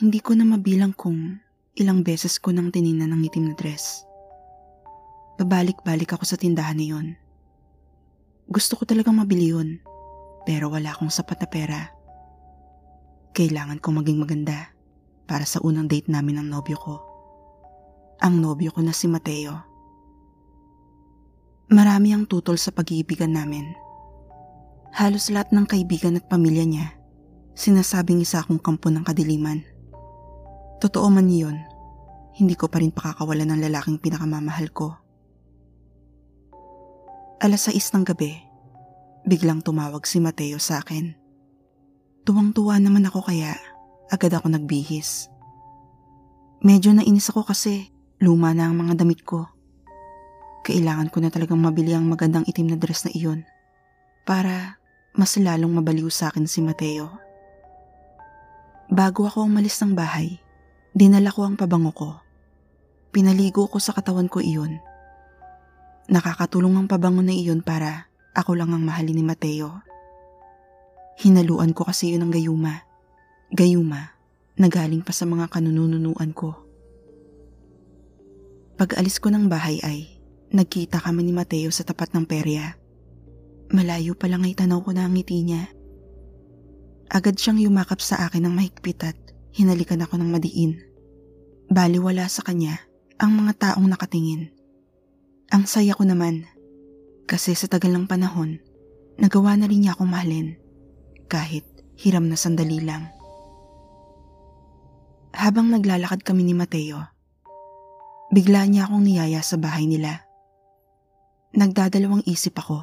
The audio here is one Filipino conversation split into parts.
Hindi ko na mabilang kung ilang beses ko nang tininan ng itim na dress. Babalik-balik ako sa tindahan na yun. Gusto ko talagang mabili yun, pero wala akong sapat na pera. Kailangan ko maging maganda para sa unang date namin ng nobyo ko. Ang nobyo ko na si Mateo. Marami ang tutol sa pag-iibigan namin. Halos lahat ng kaibigan at pamilya niya, sinasabing isa akong kampo ng kadiliman. Totoo man yun, hindi ko pa rin pakakawalan ng lalaking pinakamamahal ko. Alas 6 ng gabi, biglang tumawag si Mateo sa akin. Tuwang-tuwa naman ako kaya agad ako nagbihis. Medyo nainis ako kasi luma na ang mga damit ko. Kailangan ko na talagang mabili ang magandang itim na dress na iyon para mas lalong mabaliw sa akin si Mateo. Bago ako umalis ng bahay, dinala ko ang pabango ko. Pinaligo ko sa katawan ko iyon. Nakakatulong ang pabango na iyon para ako lang ang mahalin ni Mateo. Hinaluan ko kasi yun ng gayuma. Gayuma na galing pa sa mga kanununuan ko. Pag alis ko ng bahay ay Nagkita kami ni Mateo sa tapat ng perya. Malayo pa lang ay tanaw ko na ang ngiti niya. Agad siyang yumakap sa akin ng mahigpit at hinalikan ako ng madiin. Baliwala sa kanya ang mga taong nakatingin. Ang saya ko naman kasi sa tagal ng panahon, nagawa na rin niya akong mahalin kahit hiram na sandali lang. Habang naglalakad kami ni Mateo, bigla niya akong niyaya sa bahay nila. Nagdadalawang isip ako.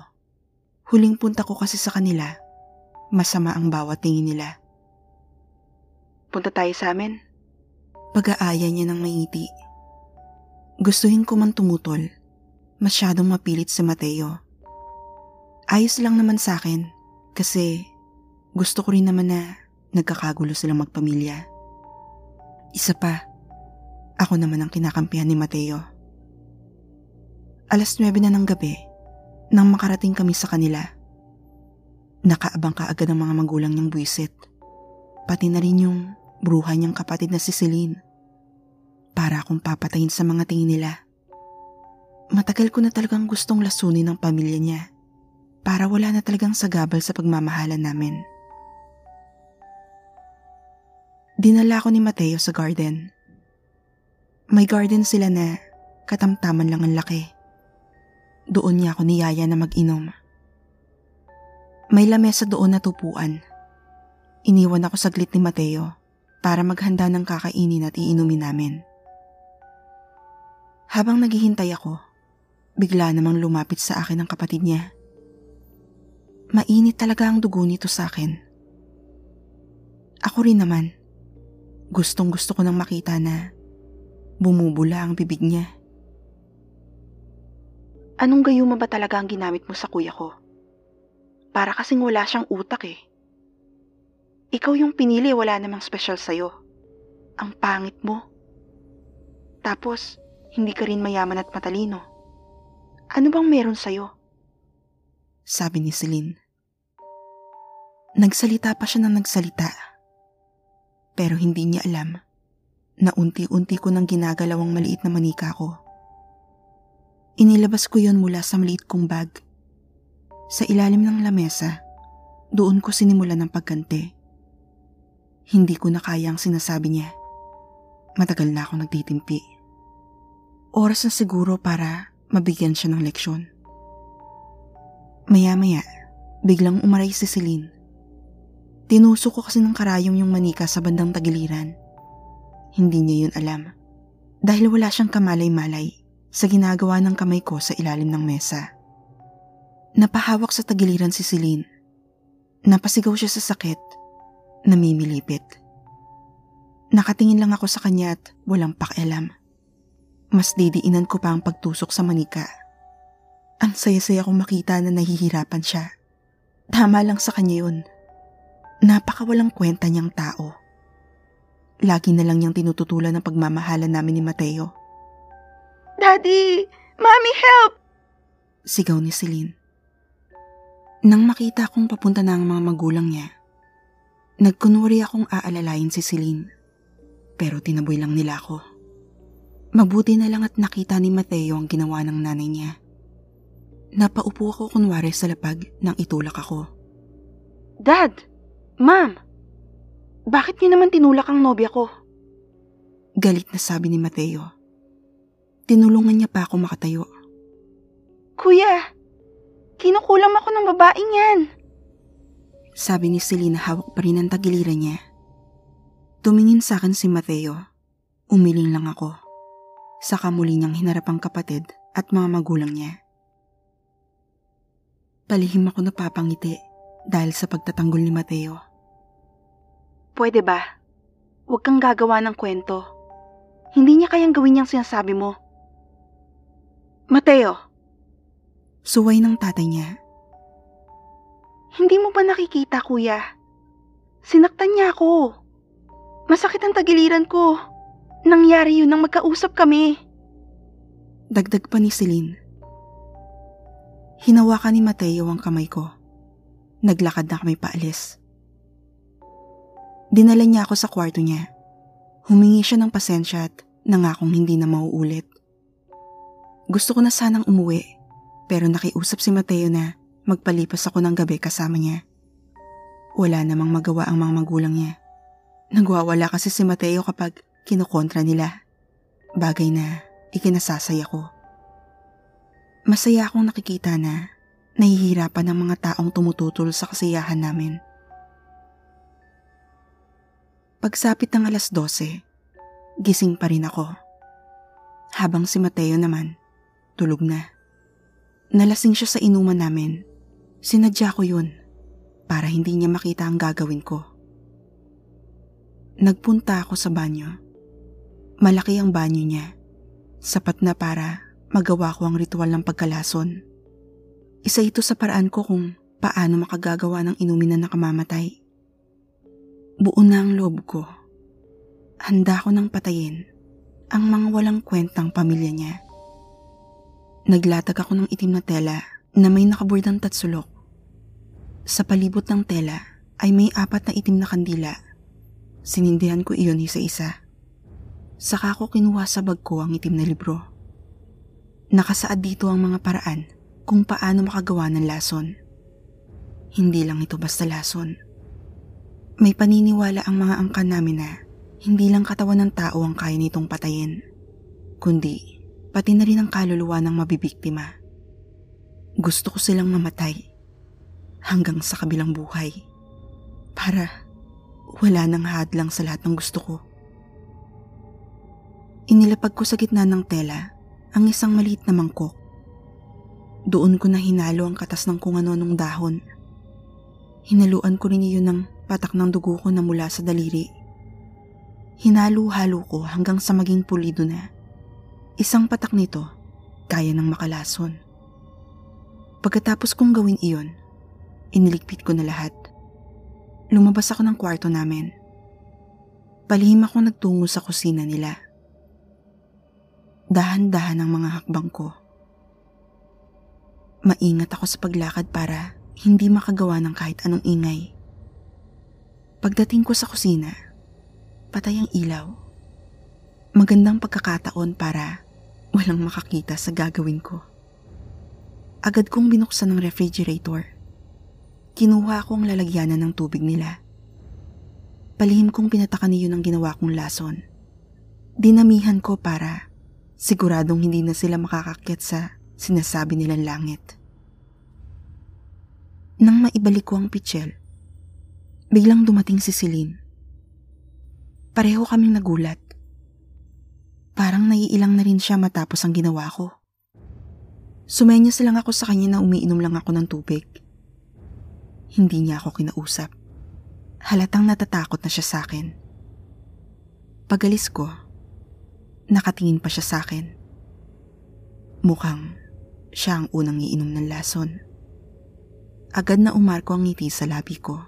Huling punta ko kasi sa kanila, masama ang bawat tingin nila. Punta tayo sa amin? Pag-aaya niya ng maingiti. Gustuhin ko man tumutol, masyadong mapilit si Mateo. Ayos lang naman sa akin kasi gusto ko rin naman na nagkakagulo silang magpamilya. Isa pa, ako naman ang kinakampihan ni Mateo. Alas 9 na ng gabi nang makarating kami sa kanila. Nakaabang ka agad ang mga magulang niyang buwisit. Pati na rin yung bruha niyang kapatid na si Celine. Para akong papatayin sa mga tingin nila. Matagal ko na talagang gustong lasunin ng pamilya niya para wala na talagang sagabal sa pagmamahalan namin. Dinala ko ni Mateo sa garden. May garden sila na katamtaman lang ang laki. Doon niya ako niyaya na mag-inom. May lamesa doon na tupuan. Iniwan ako saglit ni Mateo para maghanda ng kakainin at iinumin namin. Habang naghihintay ako, bigla namang lumapit sa akin ang kapatid niya. Mainit talaga ang dugo nito sa akin. Ako rin naman, gustong gusto ko nang makita na bumubula ang bibig niya. Anong gayuma ba talaga ang ginamit mo sa kuya ko? Para kasing wala siyang utak eh. Ikaw yung pinili, wala namang special sa'yo. Ang pangit mo. Tapos, hindi ka rin mayaman at matalino. Ano bang meron sa'yo? Sabi ni Celine. Nagsalita pa siya ng nagsalita. Pero hindi niya alam na unti-unti ko nang ginagalawang maliit na manika ko. Inilabas ko yon mula sa maliit kong bag. Sa ilalim ng lamesa, doon ko sinimula ng pagkante. Hindi ko na kaya ang sinasabi niya. Matagal na ako nagtitimpi. Oras na siguro para mabigyan siya ng leksyon. Maya-maya, biglang umaray si Celine. Tinusok ko kasi ng karayom yung manika sa bandang tagiliran. Hindi niya yun alam. Dahil wala siyang kamalay-malay sa ginagawa ng kamay ko sa ilalim ng mesa. Napahawak sa tagiliran si Celine. Napasigaw siya sa sakit, namimilipit. Nakatingin lang ako sa kanya at walang pakialam. Mas didiinan ko pa ang pagtusok sa manika. Ang saya-saya kong makita na nahihirapan siya. Tama lang sa kanya yun. Napakawalang kwenta niyang tao. Lagi na lang niyang tinututulan ng pagmamahalan namin ni Mateo. Daddy! Mommy, help! Sigaw ni Celine. Nang makita kong papunta na ang mga magulang niya, nagkunwari akong aalalayin si Celine. Pero tinaboy lang nila ako. Mabuti na lang at nakita ni Mateo ang ginawa ng nanay niya. Napaupo ako kunwari sa lapag nang itulak ako. Dad! Ma'am! Bakit niyo naman tinulak ang nobya ko? Galit na sabi ni Mateo. Tinulungan niya pa ako makatayo. Kuya, kinukulam ako ng babaeng yan. Sabi ni Selena hawak pa rin ang tagiliran niya. Tumingin sa akin si Mateo. Umiling lang ako. Saka muli niyang hinarap ang kapatid at mga magulang niya. Palihim ako napapangiti dahil sa pagtatanggol ni Mateo. Pwede ba? Huwag kang gagawa ng kwento. Hindi niya kayang gawin niyang sinasabi mo. Mateo, Suway ng tatay niya. Hindi mo ba nakikita kuya? Sinaktan niya ako. Masakit ang tagiliran ko. Nangyari yun nang magkausap kami. Dagdag pa ni Celine. Hinawakan ni Mateo ang kamay ko. Naglakad na kami paalis. Dinala niya ako sa kwarto niya. Humingi siya ng pasensya at nangakong hindi na mauulit. Gusto ko na sanang umuwi, pero nakiusap si Mateo na magpalipas ako ng gabi kasama niya. Wala namang magawa ang mga magulang niya. Nagwawala kasi si Mateo kapag kinukontra nila. Bagay na ikinasasaya ko. Masaya akong nakikita na nahihirapan ng mga taong tumututol sa kasiyahan namin. Pagsapit ng alas 12, gising pa rin ako. Habang si Mateo naman, tulog na. Nalasing siya sa inuman namin. Sinadya ko yun para hindi niya makita ang gagawin ko. Nagpunta ako sa banyo. Malaki ang banyo niya. Sapat na para magawa ko ang ritual ng pagkalason. Isa ito sa paraan ko kung paano makagagawa ng inumin na nakamamatay. Buo na ang loob ko. Handa ko nang patayin ang mga walang kwentang pamilya niya. Naglatag ako ng itim na tela na may nakaburdang tatsulok. Sa palibot ng tela ay may apat na itim na kandila. Sinindihan ko iyon isa-isa. Saka ko kinuha sa bag ko ang itim na libro. Nakasaad dito ang mga paraan kung paano makagawa ng lason. Hindi lang ito basta lason. May paniniwala ang mga angkan namin na hindi lang katawan ng tao ang kaya nitong patayin, kundi pati na rin ang kaluluwa ng mabibiktima. Gusto ko silang mamatay hanggang sa kabilang buhay para wala nang hadlang sa lahat ng gusto ko. Inilapag ko sa gitna ng tela ang isang maliit na mangkok. Doon ko na hinalo ang katas ng kung ano-anong dahon. Hinaluan ko rin iyon ng patak ng dugo ko na mula sa daliri. Hinalo-halo ko hanggang sa maging pulido na. Isang patak nito, kaya ng makalason. Pagkatapos kong gawin iyon, iniligpit ko na lahat. Lumabas ako ng kwarto namin. Palihim ako nagtungo sa kusina nila. Dahan-dahan ang mga hakbang ko. Maingat ako sa paglakad para hindi makagawa ng kahit anong ingay. Pagdating ko sa kusina, patay ang ilaw. Magandang pagkakataon para walang makakita sa gagawin ko. Agad kong binuksan ng refrigerator. Kinuha ko ang lalagyanan ng tubig nila. Palihim kong pinatakan niyo ang ginawa kong lason. Dinamihan ko para siguradong hindi na sila makakakyat sa sinasabi nilang langit. Nang maibalik ko ang pitchel, biglang dumating si Celine. Pareho kaming nagulat. Parang naiilang na rin siya matapos ang ginawa ko. Sumenyas lang ako sa kanya na umiinom lang ako ng tubig. Hindi niya ako kinausap. Halatang natatakot na siya sa akin. Pagalis ko, nakatingin pa siya sa akin. Mukhang siya ang unang iinom ng lason. Agad na umarko ang ngiti sa labi ko.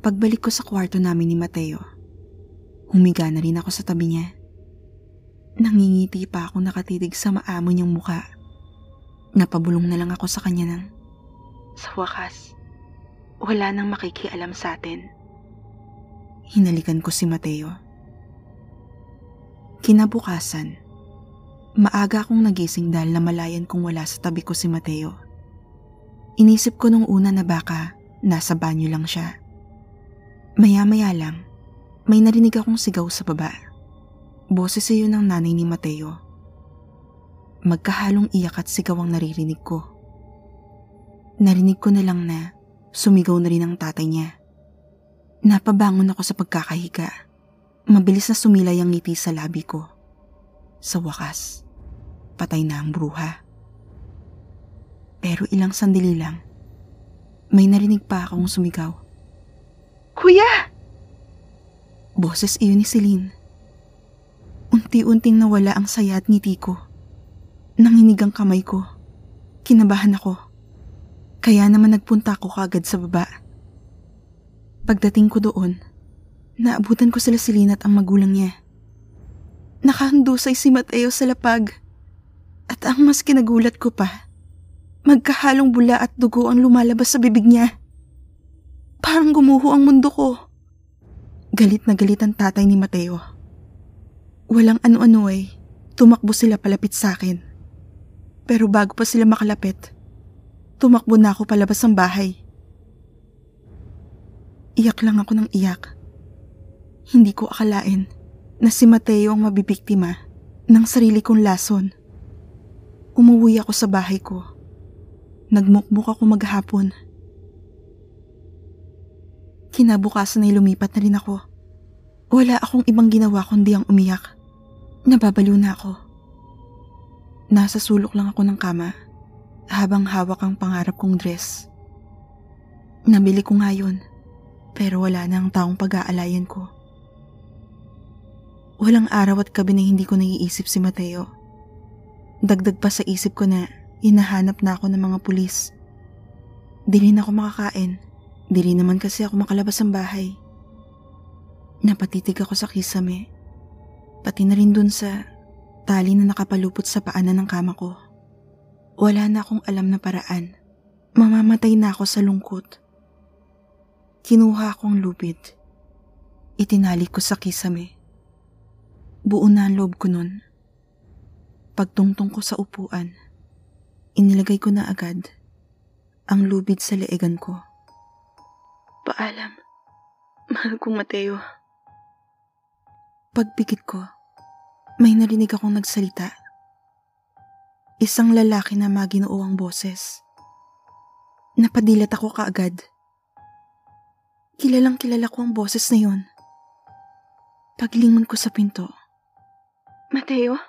Pagbalik ko sa kwarto namin ni Mateo, humiga na rin ako sa tabi niya. Nangingiti pa ako nakatitig sa maamo niyang muka. Napabulong na lang ako sa kanya ng, Sa wakas, wala nang makikialam sa atin. Hinalikan ko si Mateo. Kinabukasan, maaga akong nagising dahil namalayan kong wala sa tabi ko si Mateo. Inisip ko nung una na baka nasa banyo lang siya. Maya-maya lang, may narinig akong sigaw sa baba. Boses iyon ng nanay ni Mateo. Magkahalong iyak at sigaw ang naririnig ko. Narinig ko na lang na sumigaw na rin ang tatay niya. Napabangon ako sa pagkakahiga. Mabilis na sumilay ang ngiti sa labi ko. Sa wakas, patay na ang bruha. Pero ilang sandali lang, may narinig pa akong sumigaw. Kuya! Boses iyon ni Celine. Unti-unting nawala ang saya at ngiti ko. Nanginig ang kamay ko. Kinabahan ako. Kaya naman nagpunta ako kagad sa baba. Pagdating ko doon, naabutan ko sila si Lina at ang magulang niya. Nakahandusay si Mateo sa lapag. At ang mas kinagulat ko pa, magkahalong bula at dugo ang lumalabas sa bibig niya. Parang gumuho ang mundo ko. Galit na galit ang tatay ni Mateo. Walang ano-ano ay, tumakbo sila palapit sa akin. Pero bago pa sila makalapit, tumakbo na ako palabas ng bahay. Iyak lang ako ng iyak. Hindi ko akalain na si Mateo ang mabibiktima ng sarili kong lason. Umuwi ako sa bahay ko. Nagmukmuk ako maghapon. Kinabukasan ay lumipat na rin ako. Wala akong ibang ginawa kundi ang umiyak. Nababalo na ako. Nasa sulok lang ako ng kama habang hawak ang pangarap kong dress. Nabili ko nga yun pero wala na ang taong pag-aalayan ko. Walang araw at gabi na hindi ko naiisip si Mateo. Dagdag pa sa isip ko na hinahanap na ako ng mga pulis. Di rin ako makakain. Di rin naman kasi ako makalabas ng bahay. Napatitig ako sa kisame. Pati na rin dun sa tali na nakapalupot sa paanan ng kama ko. Wala na akong alam na paraan. Mamamatay na ako sa lungkot. Kinuha ko ang lubid. Itinali ko sa kisame. Buo na ang loob ko nun. Pagtungtong ko sa upuan, inilagay ko na agad ang lubid sa leegan ko. Paalam. Mahal kong Mateo. Pagpikit ko, may narinig akong nagsalita. Isang lalaki na maginuo ang boses. Napadilat ako kaagad. Kilalang kilala ko ang boses na yon. Paglingon ko sa pinto. Mateo?